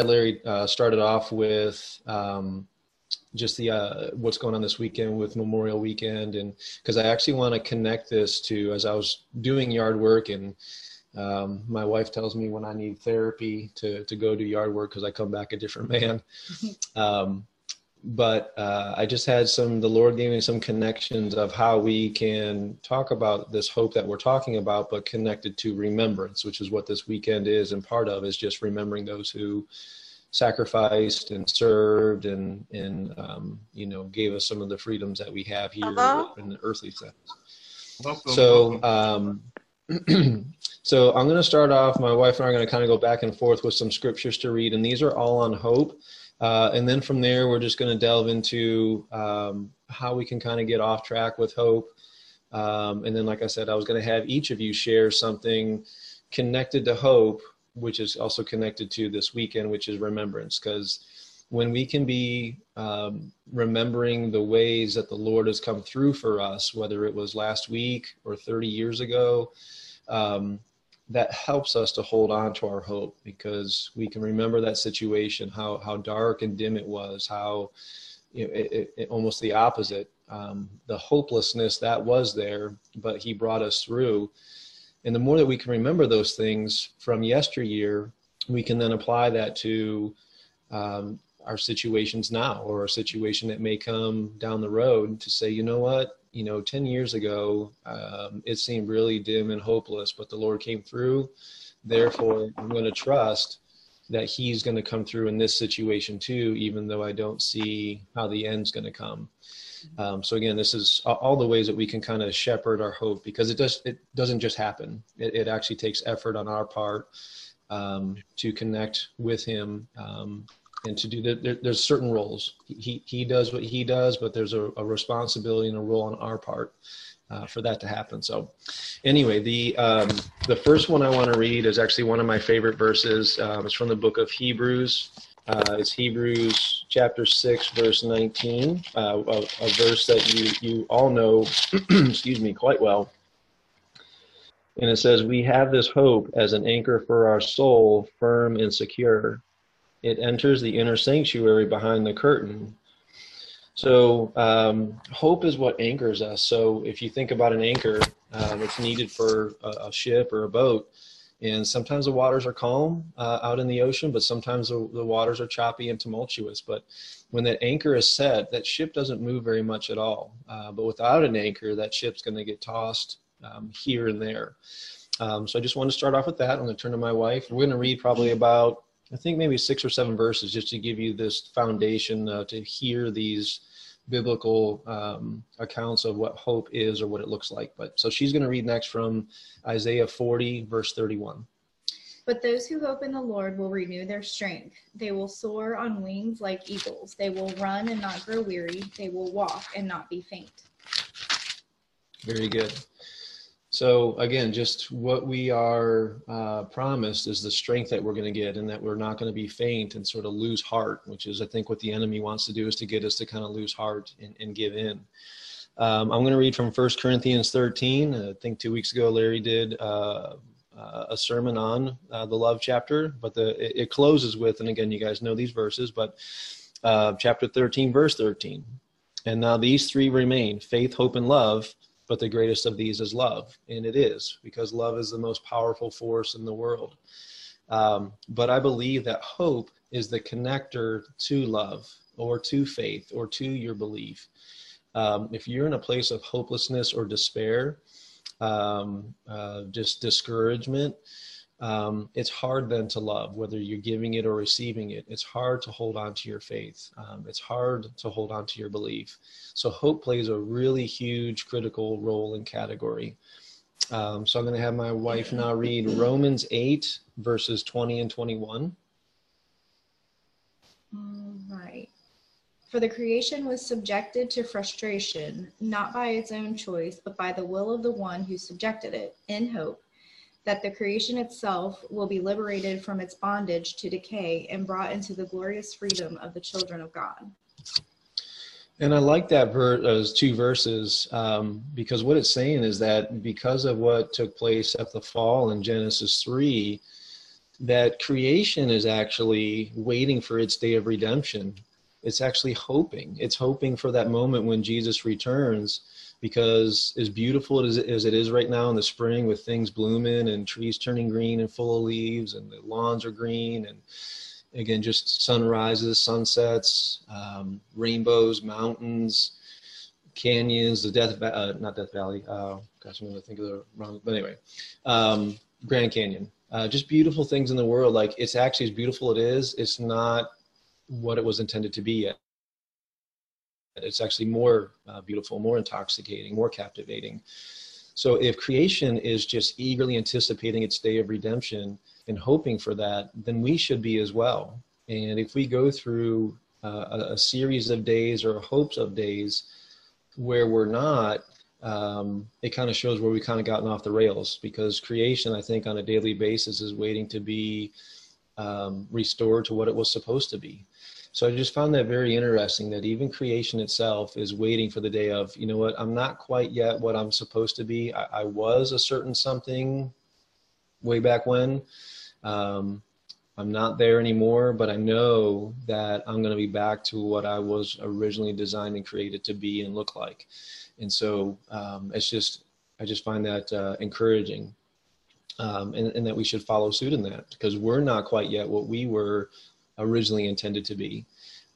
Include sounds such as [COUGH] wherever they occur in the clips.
Larry uh, started off with um, just the uh, what's going on this weekend with Memorial Weekend, and because I actually want to connect this to as I was doing yard work, and um, my wife tells me when I need therapy to to go do yard work because I come back a different man. [LAUGHS] Um, but uh, I just had some. The Lord gave me some connections of how we can talk about this hope that we're talking about, but connected to remembrance, which is what this weekend is, and part of is just remembering those who sacrificed and served and and um, you know gave us some of the freedoms that we have here Hello? in the earthly sense. Welcome, so welcome. Um, [CLEARS THROAT] so I'm going to start off. My wife and I are going to kind of go back and forth with some scriptures to read, and these are all on hope. Uh, and then from there, we're just going to delve into um, how we can kind of get off track with hope. Um, and then, like I said, I was going to have each of you share something connected to hope, which is also connected to this weekend, which is remembrance. Because when we can be um, remembering the ways that the Lord has come through for us, whether it was last week or 30 years ago, um, that helps us to hold on to our hope because we can remember that situation, how how dark and dim it was, how you know, it, it, it almost the opposite, um, the hopelessness that was there, but He brought us through. And the more that we can remember those things from yesteryear, we can then apply that to um, our situations now or a situation that may come down the road to say, you know what, you know, 10 years ago, um, it seemed really dim and hopeless, but the Lord came through. Therefore, I'm going to trust that He's going to come through in this situation too, even though I don't see how the end's going to come. Um, so again, this is all the ways that we can kind of shepherd our hope because it does it doesn't just happen. It, it actually takes effort on our part um, to connect with Him um, and to do that there, there's certain roles. He he does what he does but there's a, a responsibility and a role on our part uh, for that to happen. So anyway the um, the first one i want to read is actually one of my favorite verses. Um, it's from the book of hebrews. Uh, it's hebrews chapter 6 verse 19 uh, a, a, verse that you you all know [CLEARS THROAT] excuse me quite well. And it says we have this hope as an anchor for our soul firm and secure it enters the inner sanctuary behind the curtain. So um, hope is what anchors us. So if you think about an anchor, it's needed for a, a, ship or a boat. And sometimes the waters are calm uh, out in the ocean, but sometimes the, the, waters are choppy and tumultuous. But when that anchor is set, that ship doesn't move very much at all. Uh, but without an anchor, that ship's going to get tossed um, here and there. Um, so I just want to start off with that. I'm going to turn to my wife. We're going to read probably about I think maybe six or seven verses just to give you this foundation uh, to hear these biblical um, accounts of what hope is or what it looks like. But so she's going to read next from Isaiah 40, verse 31. But those who hope in the Lord will renew their strength. They will soar on wings like eagles. They will run and not grow weary. They will walk and not be faint. Very good. So again, just what we are uh, promised is the strength that we're going to get, and that we're not going to be faint and sort of lose heart, which is I think what the enemy wants to do is to get us to kind of lose heart and, and give in. Um, I'm going to read from 1 Corinthians 13. I think two weeks ago Larry did uh, uh, a sermon on uh, the love chapter, but the it, it, closes with, and again, you guys know these verses, but uh, chapter 13, verse 13. And now these three remain: faith, hope, and love but the greatest of these is love. And it is, because love is the most powerful force in the world. Um, but I believe that hope is the connector to love or to faith or to your belief. Um, if you're in a place of hopelessness or despair, um, uh, just discouragement, um, it's hard then to love, whether you're giving it or receiving it. It's hard to hold on to your faith. Um, it's hard to hold on to your belief. So hope plays a really huge, critical role in category. Um, so I'm going to have my wife now read Romans 8, verses 20 and 21. All right. For the creation was subjected to frustration, not by its own choice, but by the will of the one who subjected it, in hope that the creation itself will be liberated from its bondage to decay and brought into the glorious freedom of the children of God. And I like that ver- those two verses um, because what it's saying is that because of what took place at the fall in Genesis 3, that creation is actually waiting for its day of redemption. It's actually hoping. It's hoping for that moment when Jesus returns because as beautiful as it is right now in the spring with things blooming and trees turning green and full of leaves and the lawns are green and again just sunrises sunsets um, rainbows mountains canyons the death uh, not death valley uh, gosh i'm going to think of the wrong but anyway um, grand canyon. Uh, just beautiful things in the world. Like it's actually as beautiful as it is it's not what it was intended to be yet it's actually more uh, beautiful more intoxicating more captivating so if creation is just eagerly anticipating its day of redemption and hoping for that, then we should be as well. And if we go through uh, a, a, series of days or hopes of days where we're not, um, it kind of shows where we kind of gotten off the rails because creation, I think, on a daily basis is waiting to be um, restored to what it was supposed to be. So I just found that very interesting that even creation itself is waiting for the day of, you know what, I'm not quite yet what I'm supposed to be. I, I was a certain something way back when. Um, I'm not there anymore, but I know that I'm going to be back to what I was originally designed and created to be and look like. And so um, it's just, I just find that uh, encouraging um, and, and, that we should follow suit in that because we're not quite yet what we were originally intended to be.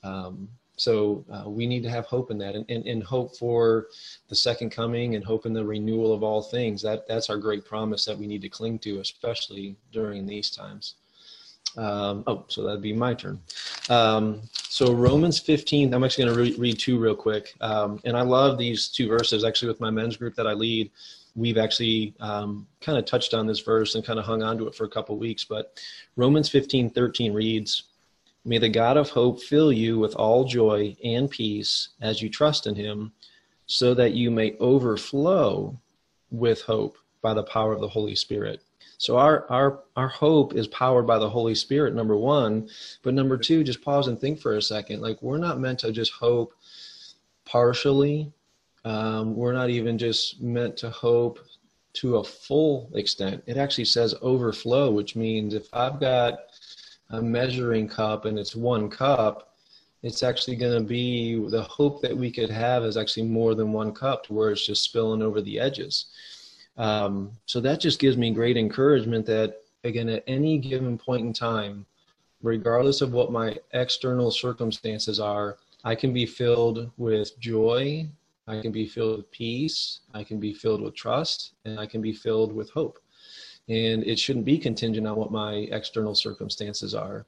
Um, so uh, we need to have hope in that and, and, and, hope for the second coming and hope in the renewal of all things. That, that's our great promise that we need to cling to, especially during these times. Um, oh, so that'd be my turn. Um, so Romans 15, I'm actually going to re- read two real quick. Um, and I love these two verses. Actually, with my men's group that I lead, we've actually um, kind of touched on this verse and kind of hung on to it for a couple weeks. But Romans 15, 13 reads, May the God of hope fill you with all joy and peace as you trust in him, so that you may overflow with hope by the power of the Holy Spirit. So our our our hope is powered by the Holy Spirit, number one. But number two, just pause and think for a second. Like we're not meant to just hope partially. Um, we're not even just meant to hope to a full extent. It actually says overflow, which means if I've got a measuring cup and it's one cup, it's actually going to be the hope that we could have is actually more than one cup to where it's just spilling over the edges. Um, so that just gives me great encouragement that, again, at any given point in time, regardless of what my external circumstances are, I can be filled with joy, I can be filled with peace, I can be filled with trust, and I can be filled with hope and it shouldn't be contingent on what my external circumstances are.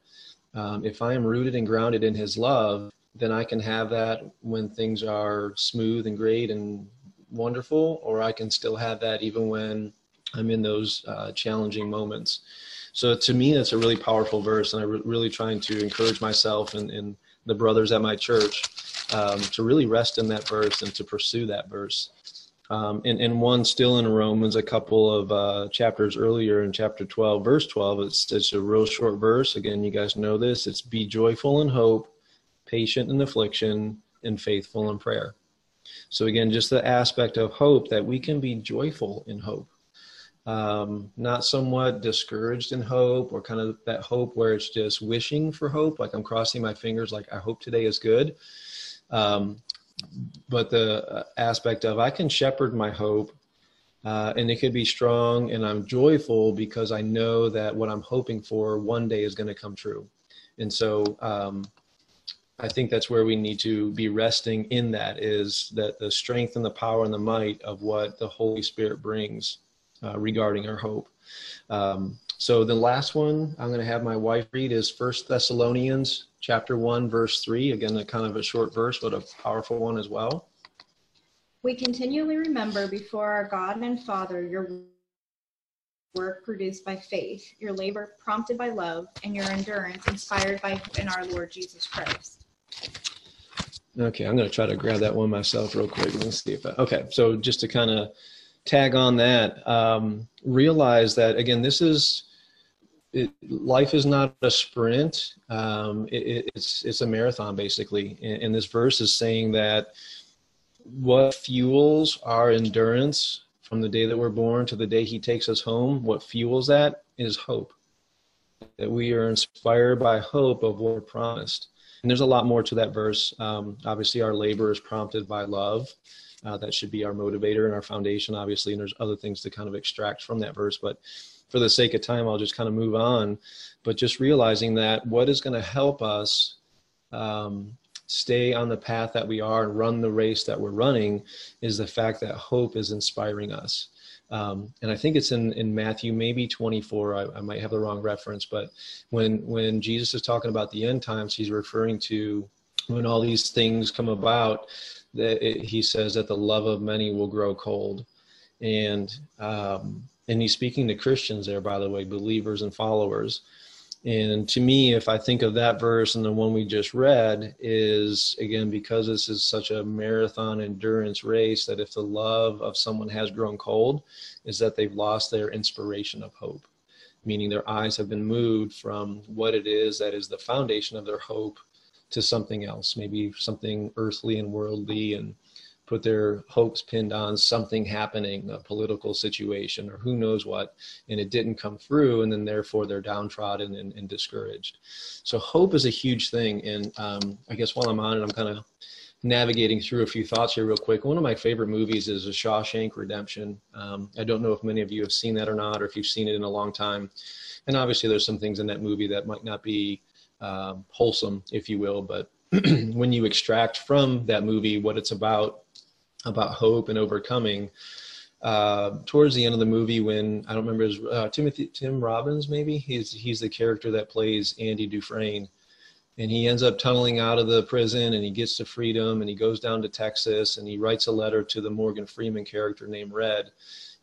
Um, if I am rooted and grounded in His love, then I can have that when things are smooth and great and wonderful, or I can still have that even when I'm in those uh, challenging moments. So to me, that's a really powerful verse, and I'm re- really trying to encourage myself and, and the brothers at my church um, to really rest in that verse and to pursue that verse. Um, and, and one still in Romans, a couple of uh, chapters earlier in chapter 12, verse 12. It's, it's a real short verse. Again, you guys know this. It's be joyful in hope, patient in affliction, and faithful in prayer. So, again, just the aspect of hope that we can be joyful in hope. Um, not somewhat discouraged in hope or kind of that hope where it's just wishing for hope, like I'm crossing my fingers, like I hope today is good. Um, but the uh, aspect of I can shepherd my hope uh, and it could be strong and I'm joyful because I know that what I'm hoping for one day is going to come true. And so um, I think that's where we need to be resting in that is that the strength and the power and the might of what the Holy Spirit brings uh, regarding our hope. Um, so the last one I'm going to have my wife read is First Thessalonians chapter 1 verse 3 again a kind of a short verse but a powerful one as well. We continually remember before our god and father your work produced by faith your labor prompted by love and your endurance inspired by in our lord jesus christ. Okay i'm going to try to grab that one myself real quick. And see if I, okay so just to kind of tag on that um, realize that again this is it, life is not a sprint. Um, it, it's it's a marathon basically, and, and, this verse is saying that what fuels our endurance from the day that we're born to the day He takes us home, what fuels that is hope. that we are inspired by hope of what we're promised. And there's a lot more to that verse. Um, obviously, our labor is prompted by love. Uh, that should be our motivator and our foundation, obviously. And there's other things to kind of extract from that verse. But for the sake of time, I'll just kind of move on. But just realizing that what is going to help us um, stay on the path that we are and run the race that we're running is the fact that hope is inspiring us. Um, and I think it's in, in Matthew, maybe 24. I, I, might have the wrong reference, but when when Jesus is talking about the end times, he's referring to when all these things come about. That it, he says that the love of many will grow cold, and um, and he's speaking to Christians there, by the way, believers and followers. And to me, if I think of that verse and the one we just read, is again, because this is such a marathon endurance race, that if the love of someone has grown cold, is that they've lost their inspiration of hope, meaning their eyes have been moved from what it is that is the foundation of their hope to something else, maybe something earthly and worldly and put their hopes pinned on something happening, a political situation, or who knows what, and it didn't come through, and then therefore they're downtrodden and, and discouraged. So hope is a huge thing, and um, I guess while I'm on it, I'm kind of navigating through a few thoughts here real quick. One of my favorite movies is A Shawshank Redemption. Um, I don't know if many of you have seen that or not, or if you've seen it in a long time. And obviously, there's some things in that movie that might not be um, wholesome, if you will, but [CLEARS THROAT] when you extract from that movie what it's about, about hope and overcoming. Uh, towards the end of the movie, when I don't remember his uh, Timothy Tim Robbins, maybe? He's he's the character that plays Andy Dufresne, and he ends up tunneling out of the prison and he gets to freedom and he goes down to Texas and he writes a letter to the Morgan Freeman character named Red,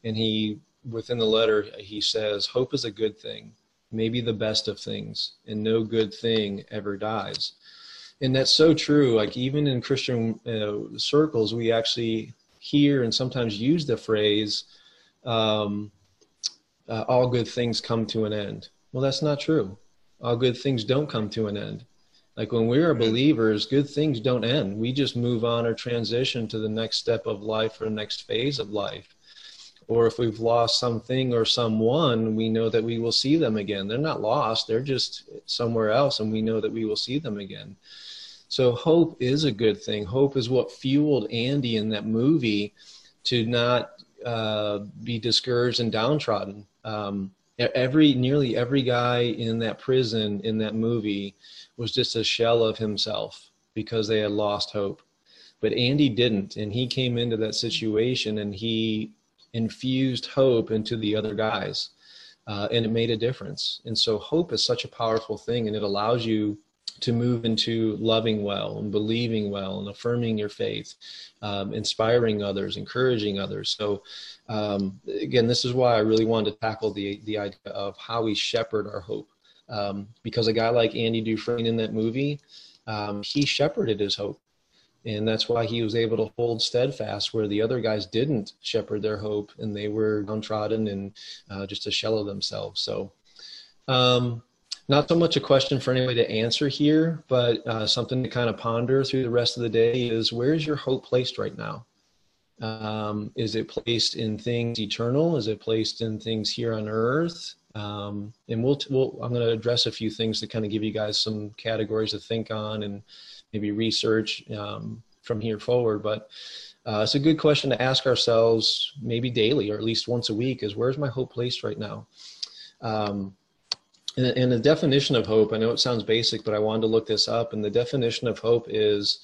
and he within the letter he says, "Hope is a good thing, maybe the best of things, and no good thing ever dies." and that's so true. Like even in christian uh, circles we actually hear and sometimes use the phrase um, uh, all good things come to an end. Well that's not true. All good things don't come to an end. Like when we are believers good things don't end. We just move on or transition to the next step of life or next phase of life or if we've lost something or someone, we know that we will see them again. They're not lost, they're just somewhere else, and we know that we will see them again. So hope is a good thing. Hope is what fueled Andy in that movie to not uh, be discouraged and downtrodden. Um, every nearly every guy in that prison in that movie was just a shell of himself because they had lost hope. But Andy didn't, and he came into that situation and he infused hope into the other guys, uh, and it made a difference. And so hope is such a powerful thing, and it allows you to move into loving well and believing well and affirming your faith, um, inspiring others, encouraging others. So, um, again, this is why I really wanted to tackle the the idea of how we shepherd our hope, um, because a guy like Andy Dufresne in that movie, um, he shepherded his hope. And that's why he was able to hold steadfast where the other guys didn't shepherd their hope and they were downtrodden and uh, just a shell of themselves. So, um, not so much a question for anybody to answer here, but uh, something to kind of ponder through the rest of the day is where is your hope placed right now? Um, is it placed in things eternal? Is it placed in things here on earth? Um, and we'll, we'll, I'm going to address a few things to kind of give you guys some categories to think on and maybe research um, from here forward. But uh, it's a good question to ask ourselves maybe daily or at least once a week is where's my hope placed right now? Um, and, the definition of hope, I know it sounds basic, but I wanted to look this up. And the definition of hope is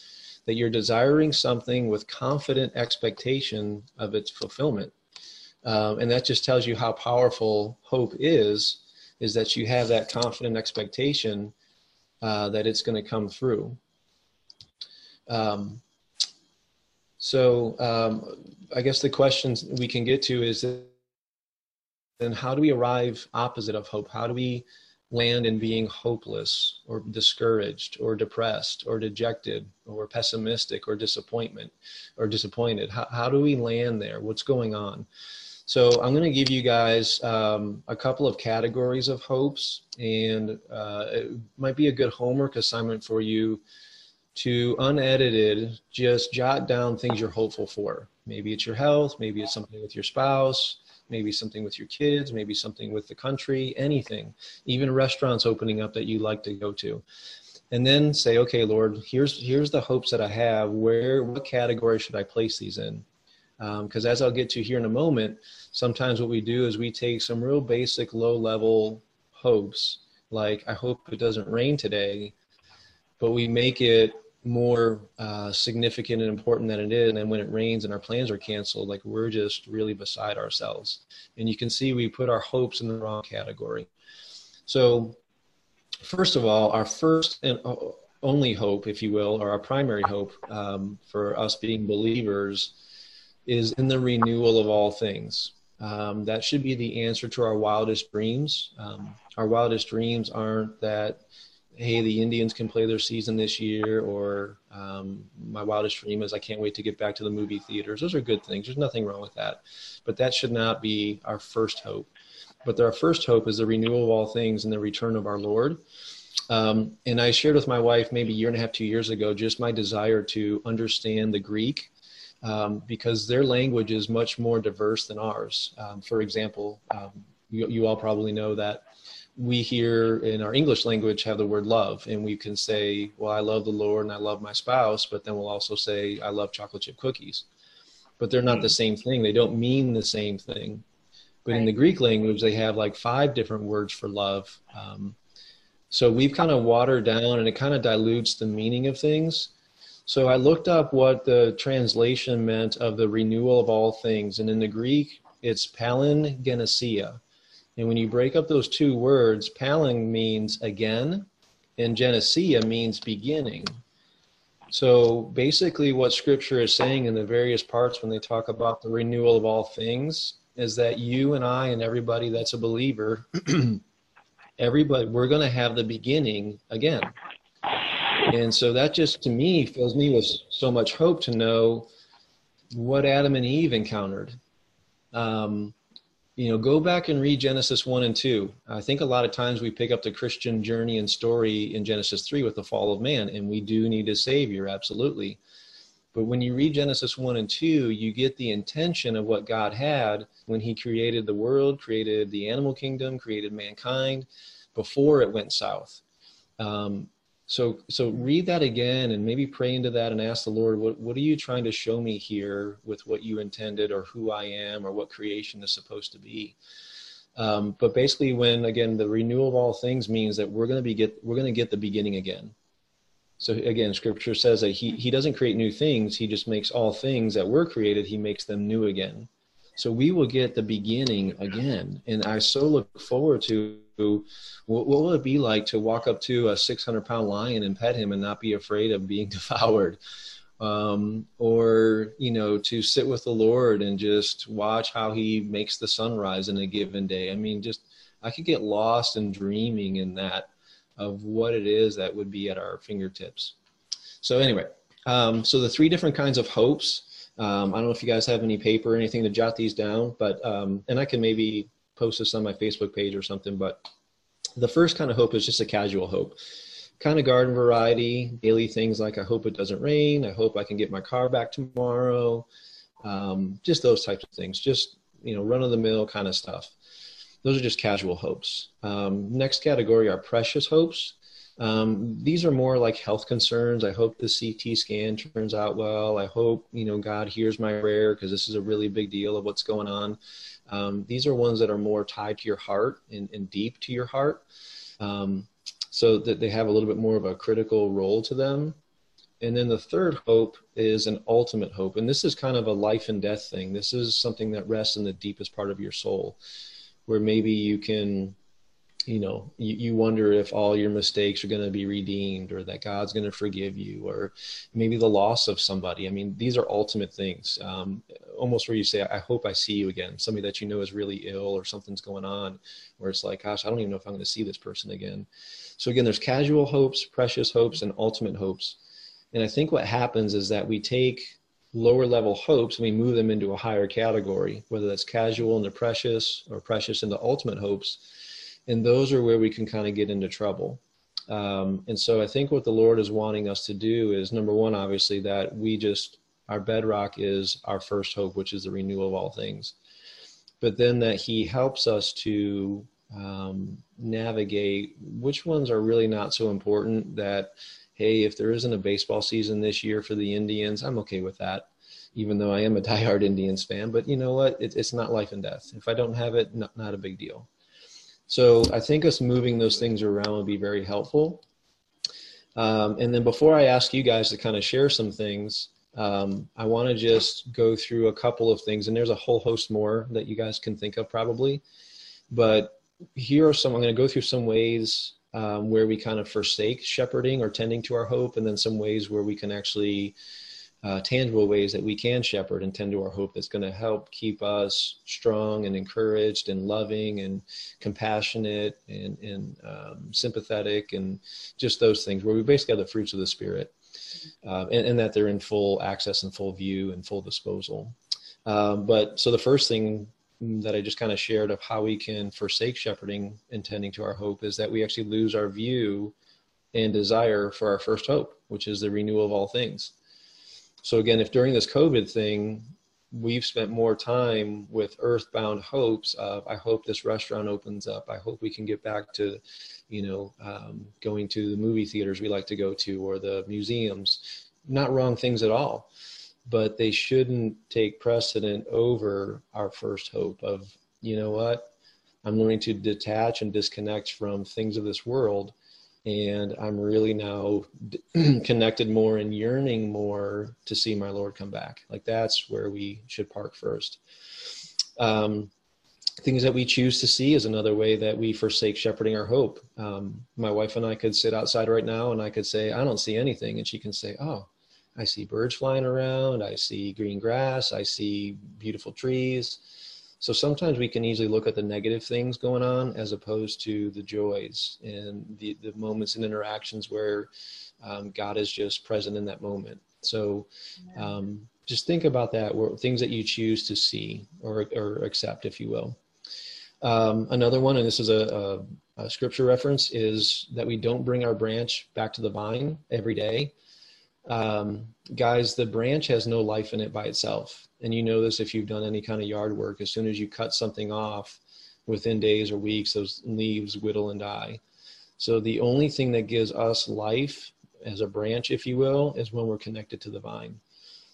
that you're desiring something with confident expectation of its fulfillment. Um, and that just tells you how powerful hope is, is that you have that confident expectation uh, that it's going to come through. Um, so um, I guess the questions we can get to is then how do we arrive opposite of hope? How do we land in being hopeless or discouraged or depressed or dejected or pessimistic or disappointment or disappointed? How, how do we land there? What's going on? So I'm going to give you guys um, a couple of categories of hopes, and uh, it might be a good homework assignment for you to unedited just jot down things you're hopeful for. Maybe it's your health, maybe it's something with your spouse, maybe something with your kids, maybe something with the country, anything, even restaurants opening up that you like to go to. And then say, okay, Lord, here's here's the hopes that I have. Where what category should I place these in? Because um, as I'll get to here in a moment, sometimes what we do is we take some real basic, low level hopes, like I hope it doesn't rain today, but we make it more uh, significant and important than it is. And then when it rains and our plans are canceled, like we're just really beside ourselves. And you can see we put our hopes in the wrong category. So, first of all, our first and only hope, if you will, or our primary hope um, for us being believers is in the renewal of all things. Um, that should be the answer to our wildest dreams. Um, our wildest dreams aren't that hey, the Indians can play their season this year, or um, my wildest dream is I can't wait to get back to the movie theaters. Those are good things. There's nothing wrong with that. But that should not be our first hope. But our first hope is the renewal of all things and the return of our Lord. Um, and I shared with my wife maybe a year and a half, two years ago, just my desire to understand the Greek um, because their language is much more diverse than ours. Um, for example, um, you, you all probably know that we here in our English language have the word love, and we can say, Well, I love the Lord and I love my spouse, but then we'll also say, I love chocolate chip cookies. But they're not the mm. same thing. They don't mean the same thing. But right. in the Greek language, they have like five different words for love. Um, so we've kind of watered down and it kind of dilutes the meaning of things. So I looked up what the translation meant of the renewal of all things. And in the Greek, it's palingenesia and when you break up those two words, paling means again, and genesia means beginning. So basically, what scripture is saying in the various parts when they talk about the renewal of all things is that you and I and everybody that's a believer, [CLEARS THROAT] everybody, we're going to have the beginning again. And so that just to me fills me with so much hope to know what Adam and Eve encountered. Um, you know, go back and read Genesis 1 and 2. I think a lot of times we pick up the Christian journey and story in Genesis 3 with the fall of man, and we do need a savior, absolutely. But when you read Genesis 1 and 2, you get the intention of what God had when he created the world, created the animal kingdom, created mankind before it went south. Um, so so read that again and maybe pray into that and ask the lord what, what are you trying to show me here with what you intended or who i am or what creation is supposed to be? Um, but basically when again the renewal of all things means that we're going to be get we're going to get the beginning again. So again scripture says that he, he doesn't create new things. He just makes all things that were created. He makes them new again so we will get the beginning again and i so look forward to what, what will it be like to walk up to a 600 pound lion and pet him and not be afraid of being [LAUGHS] devoured? Um, or, you know, to sit with the Lord and just watch how he makes the sunrise in a given day. I mean, just, I could get lost in dreaming in that of what it is that would be at our fingertips. So anyway, um, so the three different kinds of hopes. Um, I don't know if you guys have any paper or anything to jot these down, but um, and I can maybe post this on my Facebook page or something. But the first kind of hope is just a casual hope, kind of garden variety, daily things like I hope it doesn't rain. I hope I can get my car back tomorrow. Um, just those types of things, just you know, run of the mill kind of stuff. Those are just casual hopes. Um, next category are precious hopes. Um, these are more like health concerns. I hope the CT scan turns out well. I hope you know God hears my prayer because this is a really big deal of what's going on. Um, these are ones that are more tied to your heart and, and deep to your heart. Um, so that they have a little bit more of a critical role to them. And then the third hope is an ultimate hope. And this is kind of a life and death thing. This is something that rests in the deepest part of your soul, where maybe you can you know you, you wonder if all your mistakes are going to be redeemed or that god's going to forgive you or maybe the loss of somebody. I mean these are ultimate things. Um, almost where you say i hope i see you again. Somebody that you know is really ill or something's going on where it's like gosh i don't even know if i'm going to see this person again. So again there's casual hopes precious hopes and ultimate hopes. And i think what happens is that we take lower level hopes and we move them into a higher category whether that's casual into precious or precious and the ultimate hopes and those are where we can kind of get into trouble. Um, and so i think what the lord is wanting us to do is number one obviously that we just our bedrock is our first hope which is the renewal of all things. But then that he helps us to um, navigate which ones are really not so important that hey if there isn't a baseball season this year for the indians i'm okay with that even though i am a [LAUGHS] diehard indians fan. But you know what? It, it's not life and death. If i don't have it not, not a big deal so i think us moving those things around would be very helpful um, and then before i ask you guys to kind of share some things um, I want to just go through a couple of things, and there's a whole host more that you guys can think of probably. But here are some, I'm going to go through some ways um, where we kind of forsake shepherding or tending to our hope, and then some ways where we can actually, uh, tangible ways that we can shepherd and tend to our hope that's going to help keep us strong and encouraged and loving and compassionate and, and um, sympathetic and just those things where we basically have the fruits of the Spirit uh, and, and, that they're in full access and full view and full disposal. Um, but so the first thing that I just kind of shared of how we can forsake shepherding and tending to our hope is that we actually lose our view and desire for our first hope, which is the renewal of all things. So again, if during this COVID thing, we've spent more time with earthbound hopes of i hope this restaurant opens up. I hope we can get back to you know um, going to the movie theaters we like to go to or the museums. Not wrong things at all but they shouldn't take precedent over our first hope of you know what? I'm learning to detach and disconnect from things of this world and I'm really now [CLEARS THROAT] connected more and yearning more to see my Lord come back. Like that's where we should park first. Um, things that we choose to see is another way that we forsake shepherding our hope. Um, my wife and I could sit outside right now and I could say, I don't see anything. And she can say, Oh, I see birds flying around. I see green grass. I see beautiful trees. So sometimes we can easily look at the negative things going on as opposed to the joys and the, the moments and interactions where um, God is just present in that moment. So um, just think about that, things that you choose to see or, or accept, if you will. Um, another one, and this is a, a, a, scripture reference, is that we don't bring our branch back to the vine every day. Um, guys, the branch has no life in it by itself. And you know this if you've done any kind of yard work. As soon as you cut something off within days or weeks those leaves whittle and die. So the only thing that gives us life as a branch if you will is when we're connected to the vine.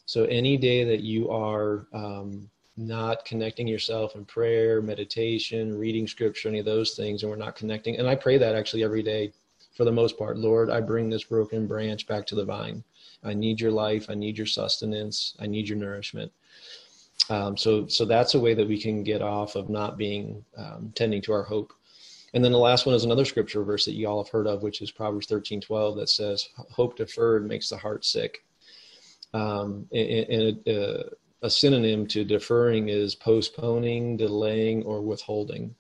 So any day that you are um, not connecting yourself in prayer meditation reading scripture any of those things and we're not connecting and i pray that actually every day for the most part lord i bring this broken branch back to the vine i need your life i need your sustenance i need your nourishment um, so, so that's a way that we can get off of not being um, tending to our hope. And then the last one is another scripture verse that you all have heard of, which is Proverbs 13, 12, that says, hope deferred makes the heart sick. Um, and, and a, a synonym to deferring is postponing, delaying, or withholding.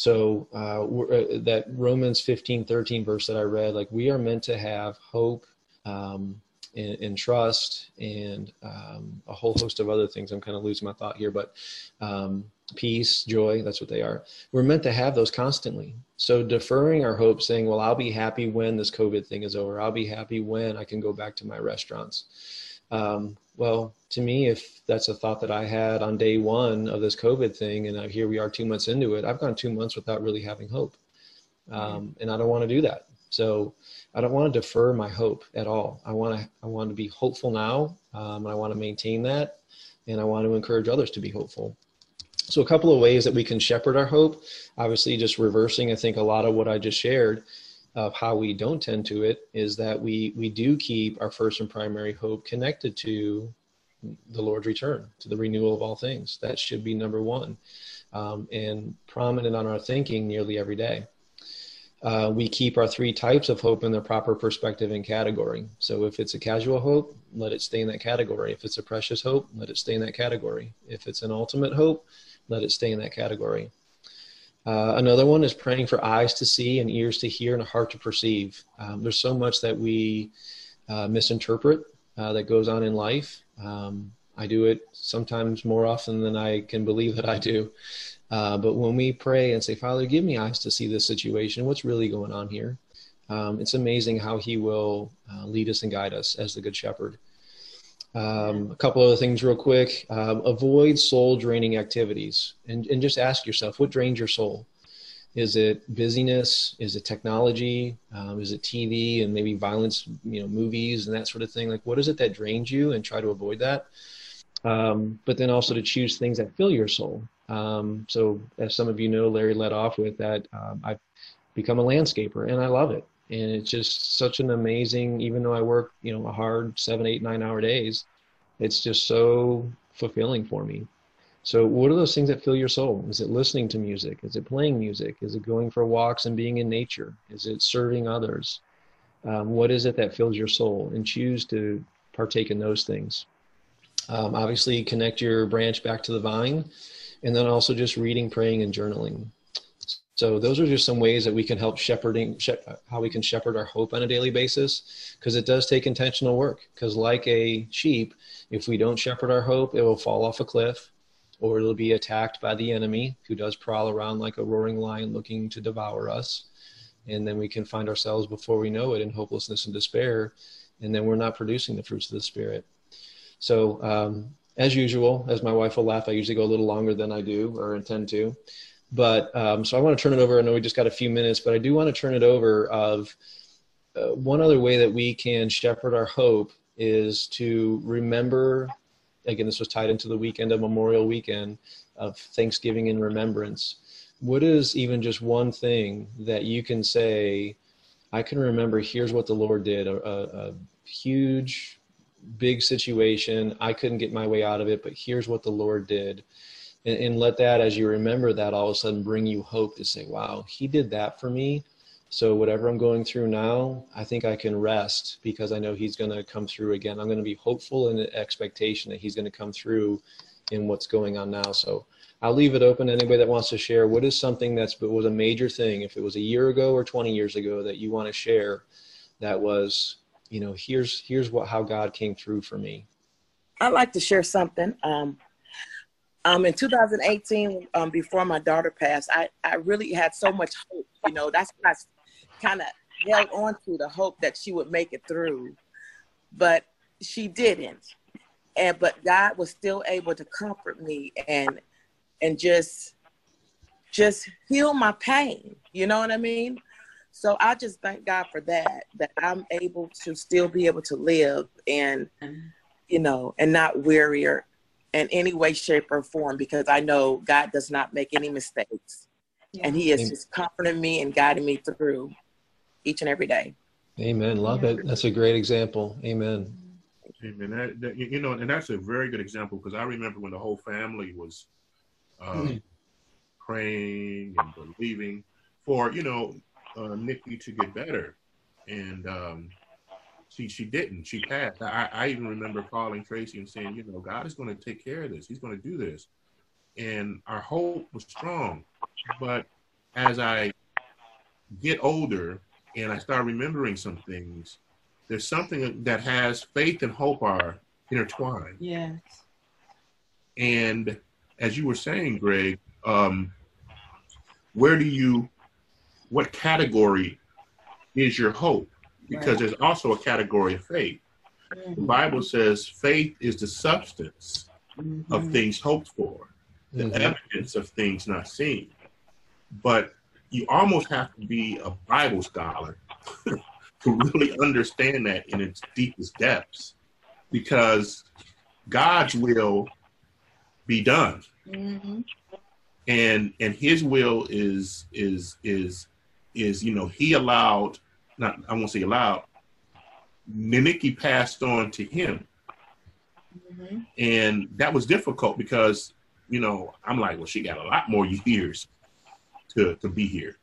So uh, uh that Romans 15, 13 verse that I read, like we are meant to have hope, um, and, and trust and um, a whole host of other things. I'm kind of losing my thought here, but um, peace, joy, that's what they are. We're meant to have those constantly. So deferring our hope, saying, well, I'll be happy when this COVID thing is over. I'll be happy when I can go back to my restaurants. Um, well, to me, if that's a thought that I had on day one of this COVID thing, and here we are two months into it, I've gone two months without really having hope. Um, and I don't want to do that. So I don't want to defer my hope at all. I want to I want to be hopeful now, um, and I want to maintain that, and I want to encourage others to be hopeful. So a couple of ways that we can shepherd our hope. Obviously, just reversing I think a lot of what I just shared of how we don't tend to it is that we we do keep our first and primary hope connected to the Lord's return, to the renewal of all things. That should be number one, um, and prominent on our thinking nearly every day uh, we keep our three types of hope in their proper perspective and category. So if it's a casual hope, let it stay in that category. If it's a precious hope, let it stay in that category. If it's an ultimate hope, let it stay in that category. Uh, another one is praying for eyes to see and ears to hear and a heart to perceive. Um, there's so much that we uh, misinterpret uh, that goes on in life. Um, I do it sometimes more often than I can believe that I do. Uh, but when we pray and say, Father, give me eyes to see this situation, what's really going on here? Um, it's amazing how He will uh, lead us and guide us as the Good Shepherd. Um, a couple other things, real quick. Um, avoid soul draining activities and, and just ask yourself what drains your soul? Is it busyness? Is it technology? Um, is it TV and maybe violence, you know, movies and that sort of thing? Like, what is it that drains you and try to avoid that? Um, but then also to choose things that fill your soul. Um, so, as some of you know, Larry led off with that. Um, I've become a landscaper and I love it and it's just such an amazing even though i work you know a hard seven eight nine hour days it's just so fulfilling for me. So what are those things that fill your soul? Is it listening to music? Is it playing music? Is it going for walks and being in nature? Is it serving others? Um, what is it that fills your soul? And choose to partake in those things. Um, obviously connect your branch back to the vine and then also just reading praying and journaling so those are just some ways that we can help shepherding, how we can shepherd our hope on a daily basis, because it does take intentional work. Because like a sheep, if we don't shepherd our hope, it will fall off a cliff, or it'll be attacked by the enemy, who does prowl around like a roaring lion looking to devour us, and then we can find ourselves before we know it in hopelessness and despair, and then we're not producing the fruits of the spirit. So um, as usual, as my wife will laugh, I usually go a little longer than I do or intend to. But um, so I want to turn it over. I know we just got a few minutes, but I do want to turn it over. Of uh, one other way that we can shepherd our hope is to remember. Again, this was tied into the weekend of Memorial Weekend of Thanksgiving and remembrance. What is even just one thing that you can say? I can remember. Here's what the Lord did. a, a, a huge big situation. I couldn't get my way out of it, but here's what the Lord did and, and let that as you remember that all of a sudden bring you hope to say wow he did that for me. So whatever i'm going through now i think i can rest because i know he's going to come through again. I'm going to be hopeful in the expectation that he's going to come through in what's going on now. So i'll leave it open to anybody that wants to share. What is something that's but was a major thing if it was a year ago or 20 years ago that you want to share that was you know here's here's what how god came through for me? I'd like to share something. Um, um, in 2018, um, before my daughter passed, I, I really had so much hope. You know, that's what I kind of held on to the hope that she would make it through, but she didn't. And but God was still able to comfort me and and just just heal my pain. You know what I mean? So I just thank God for that. That I'm able to still be able to live and you know and not weary or in any way, shape, or form because I know God does not make any mistakes. Yeah. And He is just comforting me and guiding me through each and every day. Amen. Love it. That's a great example. Amen. Amen. That, that, you know, and that's a very good example because I remember when the whole family was uh, mm-hmm. praying and believing for, you know, uh, Nikki to get better. And um, she she didn't. She passed. I, I even remember calling Tracy and saying, you know, God is going to take care of this. He's going to do this. And our hope was strong. But as I get older and I start remembering some things, there's something that has faith and hope are intertwined. Yes. And as you were saying, Greg, um, where do you, what category is your hope? Because right. there's also a category of faith. Mm-hmm. The Bible says faith is the substance mm-hmm. of things hoped for, the mm-hmm. evidence of things not seen. But you almost have to be a Bible scholar [LAUGHS] to really understand that in its deepest depths, because God's will be done. Mm-hmm. And and his will is is is is you know he allowed not I won't say allowed. Nikki passed on to him, mm-hmm. and that was difficult because you know I'm like, well, she got a lot more years to to be here,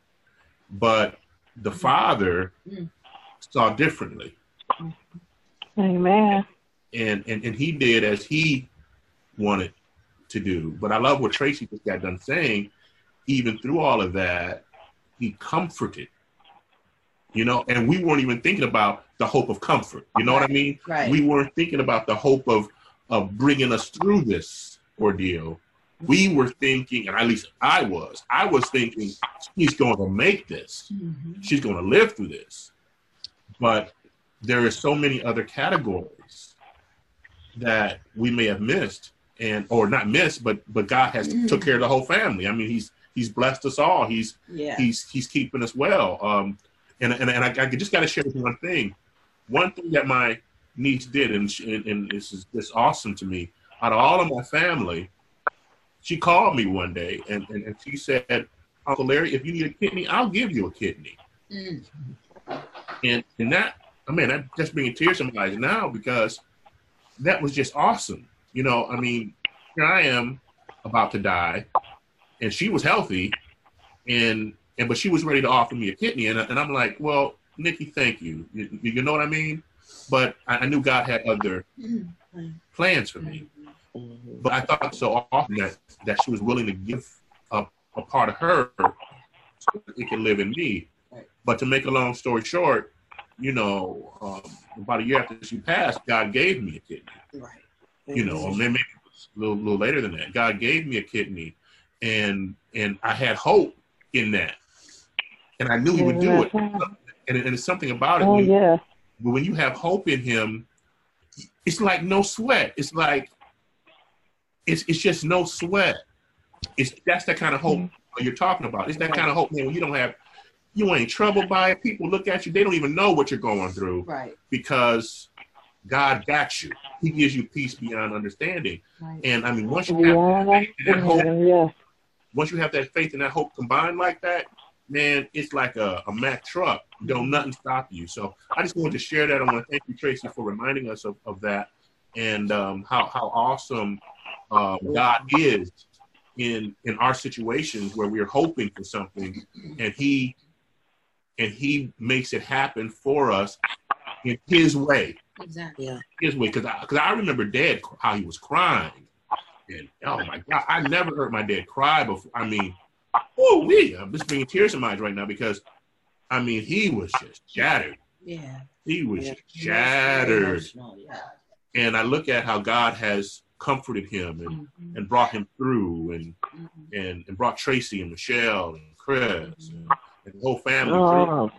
but the mm-hmm. father mm-hmm. saw differently. Amen. And, and and he did as he wanted to do. But I love what Tracy just got done saying. Even through all of that, he comforted you know, and we weren't even thinking about the hope of comfort. You know right. what I mean? Right. We weren't thinking about the hope of of bringing us through this ordeal. We were thinking, and at least I was, I was thinking, she's going to make this. Mm-hmm. She's going to live through this. But there are so many other categories that we may have missed and or not missed, but but God has Mm. took care of the whole family. I mean, he's he's blessed us all. He's Yeah. he's he's keeping us well. Um, and and, and I, I just got to share one thing. One thing that my niece did, and she, and, and this is this awesome to me. Out of all of my family, she called me one day and, and, and she said, Uncle Larry, if you need a kidney, I'll give you a kidney. Mm. And and that, I mean, that just bringing tears to my eyes now because that was just awesome. You know, I mean, here I am about to die, and she was healthy, and and but she was ready to offer me a kidney, and, and I'm like, well, Nikki, thank you. You, you know what I mean? But I, I knew God had other plans for me. But I thought so often that that she was willing to give up a part of her so that it could live in me. But to make a long story short, you know, um, about a year after she passed, God gave me a kidney. Right. You know, or maybe a little, little later than that. God gave me a kidney, and and I had hope in that, and I knew He would do it. And, and it's something about it. Oh when, yeah. but when you have hope in Him, it's like no sweat. It's like it's it's just no sweat. It's that's the kind of hope mm. you're talking about. It's that kind of hope, man. When you don't have, you ain't troubled by it. People look at you, they don't even know what you're going through Right. because God got you. He gives you peace beyond understanding. Right. And I mean, once you have Yeah. faith and that hope, Yeah. once you have that faith and that hope combined like that, man, it's like a, a Mack truck. Don't nothing stop you. So I just wanted to share that. I want to thank you, Tracy, for reminding us of, of that and um, how how awesome um, God is in in our situations where we're hoping for something, and He and He makes it happen for us in His way Exactly. Yeah. his way because I, cause I remember dad how he was crying and oh my god I never heard my dad cry before I mean oh we I'm just bringing tears to my eyes right now because I mean he was just shattered Yeah. he was Yeah. just shattered Emotional, Yeah. and I look at how God has comforted him and, Mhm. and brought him through and, Mhm. and and brought Tracy and Michelle and Chris and, and the whole family through Oh.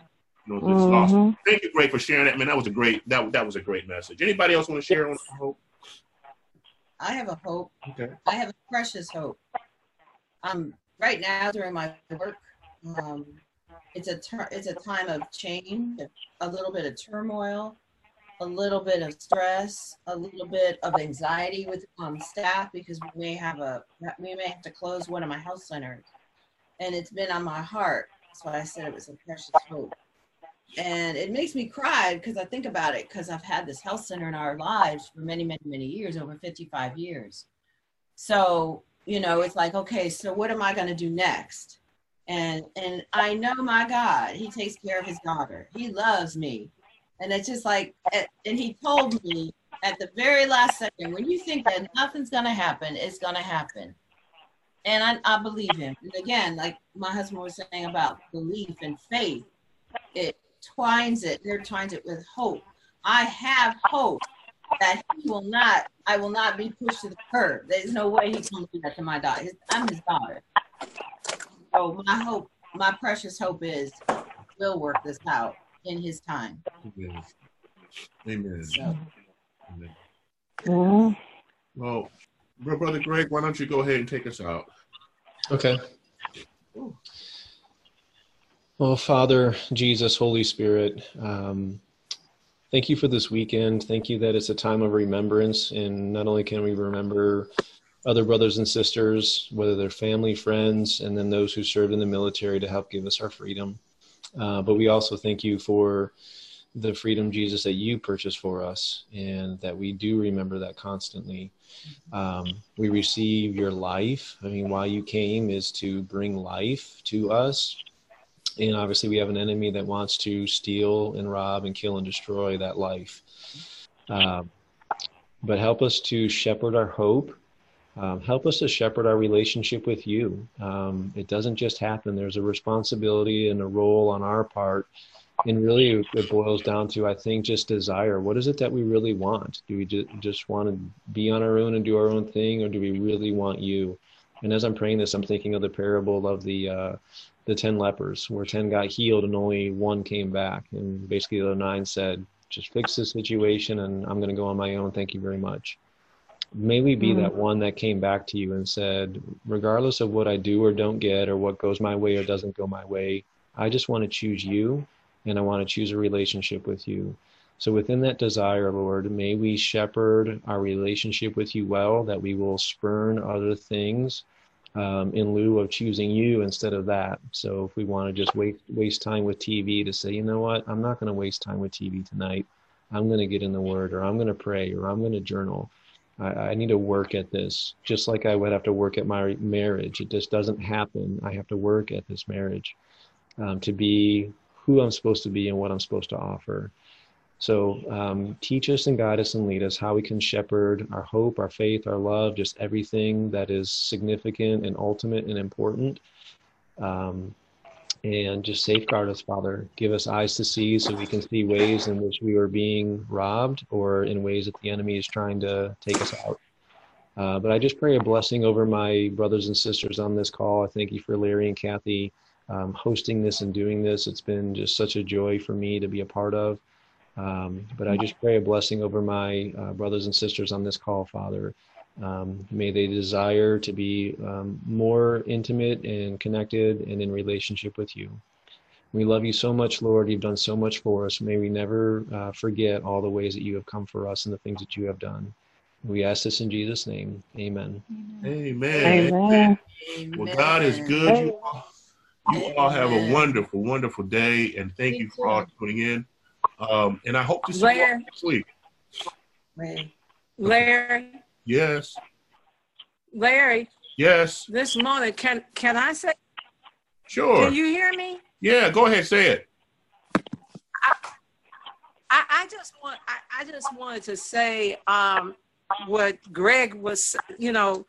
you know, this loss. mhm. Thank you, Greg, for sharing that. Man, that was a great that that was a great message. Anybody else want to share on hope? I have a hope. Okay. I have a precious hope. Um, right now during my work, um, it's a it's a time of change, a little bit of turmoil, a little bit of stress, a little bit of anxiety with um, staff because we may have a we may have to close one of my health centers, and it's been on my heart. That's why I said it was a precious hope. And it makes me cry because I think about it because I've had this health center in our lives for many, many, many years, over 55 years. So, you know, it's like, okay, so what am I going to do next? And and I know my God, He takes care of His daughter. He loves me, and it's just like, eh, and He told me at the very last second, when you think that nothing's going to happen, it's going to happen. And I, I believe Him. And again, like my husband was saying about belief and faith, it twines it, intertwines it with hope. I have hope that he will not, I will not be pushed to the curb. There's no way he can do that to my daughter. I'm his daughter. So my hope, my precious hope is we'll work this out in his time. Amen. Amen. So Amen. Mhm. Well, brother Greg, why don't you go ahead and take us out? Okay. Well, Father, Jesus, Holy Spirit, um, thank you for this weekend. Thank you that it's a time of remembrance. And not only can we remember other brothers and sisters, whether they're family, friends, and then those who served in the military to help give us our freedom, uh, but we also thank you for the freedom, Jesus, that you purchased for us, and that we do remember that constantly. Um, we receive your life. I mean, why you came is to bring life to us. And obviously, we have an enemy that wants to steal and rob and kill and destroy that life. Um, but help us to shepherd our hope. Um, help us to shepherd our relationship with you. Um, it doesn't just happen. There's a responsibility and a role on our part. And really, it boils down to, I think, just desire. What is it that we really want? Do we ju- just want to be on our own and do our own thing, or do we really want you? And as I'm praying this, I'm thinking of the parable of the uh, the ten lepers, where ten got healed and only one came back, and basically the nine said, "Just fix the situation, and I'm going to go on my own. Thank you very much." May we be Mhm. that one that came back to you and said, regardless of what I do or don't get, or what goes my way or doesn't go my way, I just want to choose you and I want to choose a relationship with you. So, within that desire, Lord, may we shepherd our relationship with you well, that we will spurn other things um, in lieu of choosing you instead of that. So, if we want to just waste, waste time with TV, to say, you know what, I'm not going to waste time with TV tonight. I'm going to get in the Word, or I'm going to pray, or I'm going to journal. I, I need to work at this, just like I would have to work at my marriage. It just doesn't happen. I have to work at this marriage um, to be who I'm supposed to be and what I'm supposed to offer. So um, teach us and guide us and lead us how we can shepherd our hope, our faith, our love, just everything that is significant and ultimate and important. Um, and just safeguard us, Father. Give us eyes to see so we can see ways in which we are being robbed or in ways that the enemy is trying to take us out. Uh, but I just pray a blessing over my brothers and sisters on this call. I thank you for Larry and Kathy um, hosting this and doing this. It's been just such a joy for me to be a part of. Um, but I just pray a blessing over my uh, brothers and sisters on this call, Father. Um, may they desire to be um, more intimate and connected and in relationship with you. We love you so much, Lord. You've done so much for us. May we never uh, forget all the ways that you have come for us and the things that you have done. We ask this in Jesus' name. Amen. Amen. Amen. Well, God is good. You all, you all have a wonderful, wonderful day, and thank you for all too. tuning in. Um, and I hope to see you Larry. next week. Larry, Yes, Larry, yes, this morning, can can I say? sure. Can you hear me? yeah, go ahead, say it. I, I just want I, I just wanted to say um, what Greg was. You know,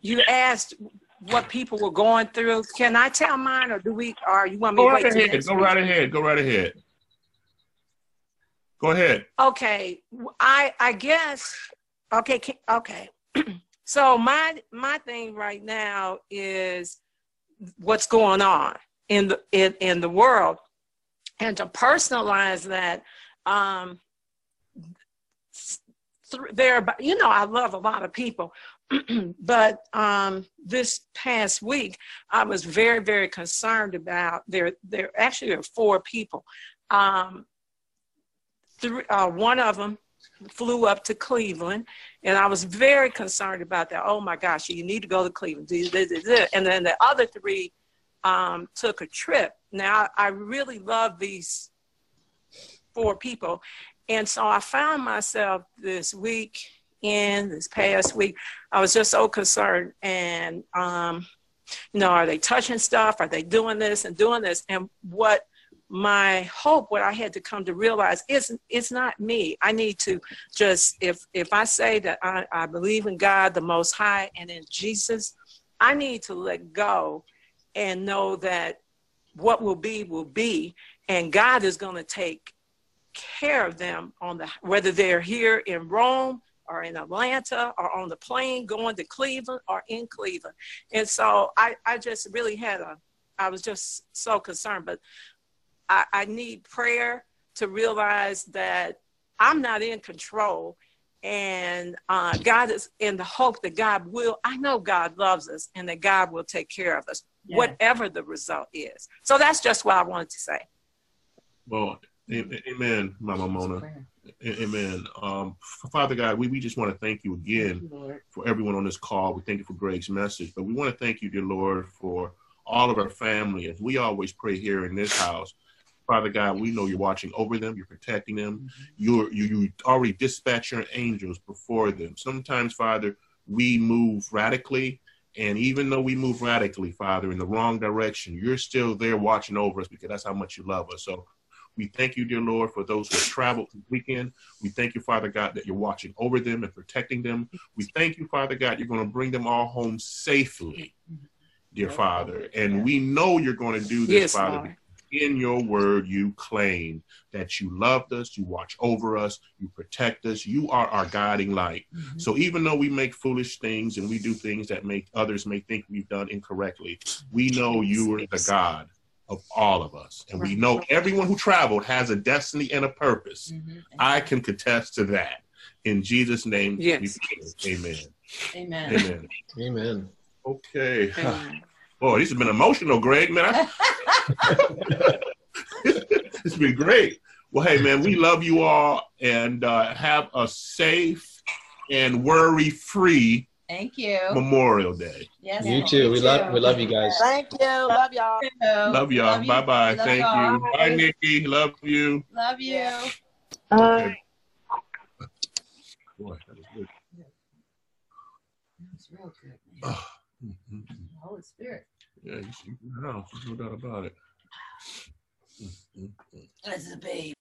you asked what people were going through. Can I tell mine, or do we? Or you want me Go to right ahead. Go right ahead. Go right ahead. Go ahead. Okay, I I guess okay okay. [CLEARS THROAT] so my my thing right now is what's going on in the in, in the world, and to personalize that, um, th- there. You know, I love a lot of people, [CLEARS THROAT] but um, this past week I was very very concerned about there. There actually are four people. Um, three, uh, one of them flew up to Cleveland, and I was very concerned about that. Oh my gosh, you need to go to Cleveland. And then the other three um, took a trip. Now, I really love these four people. And so I found myself this week in this past week, I was just so concerned. And, um, you know, are they touching stuff? Are they doing this and doing this? And what my hope what i had to come to realize is it's not me. I need to just if if i say that I, I believe in god the most high and in jesus i need to let go and know that what will be will be and god is going to take care of them on the whether they're here in rome or in atlanta or on the plane going to cleveland or in cleveland. And so i i just really had a i was just so concerned but I, I need prayer to realize that I'm not in control and uh, God is in the hope that God will. I know God loves us and that God will take care of us, Yes. whatever the result is. So that's just what I wanted to say. Well, amen, Mama Mona. Amen. Um, Father God, we, we just want to thank you again Lord. for everyone on this call. We thank you for Greg's message, but we want to thank you, dear Lord, for all of our family. As we always pray here in this house, Father God, we know you're watching over them, you're protecting them, you're, you you already dispatch your angels before them. Sometimes, Father, we move radically, and even though we move radically, Father, in the wrong direction, you're still there watching over us because that's how much you love us. So. We thank you, dear Lord, for those who have traveled this weekend. We thank you, Father God, that you're watching over them and protecting them. We thank you, Father God, you're going to bring them all home safely, dear Father. And we know you're going to do this, Yes, Father. Lord. In your word, you claim that you loved us, you watch over us, you protect us, you are our guiding light. Mm-hmm. So even though we make foolish things and we do things that make others may think we've done incorrectly, we know you are the God of all of us. And we know everyone who traveled has a destiny and a purpose. Mhm. I can contest to that. In Jesus' name, we Yes. pray. Amen. Amen. Amen. Amen. Okay. Amen. Boy, this has been emotional, Greg. Man, I- [LAUGHS] [LAUGHS] it's been great. Well, hey, man, we love you all and uh, have a safe and worry-free Thank you. Memorial Day. Yes. You too. We too. love we love you guys. Thank you. Love y'all. Love y'all. Love. Bye bye. Love Thank y'all. you. Bye, Nikki. Love you. Love you. Uh, Boy, that was good. It's real good. man. Oh. Holy Spirit. Yeah, you see, no, doubt about it. This mm. A baby.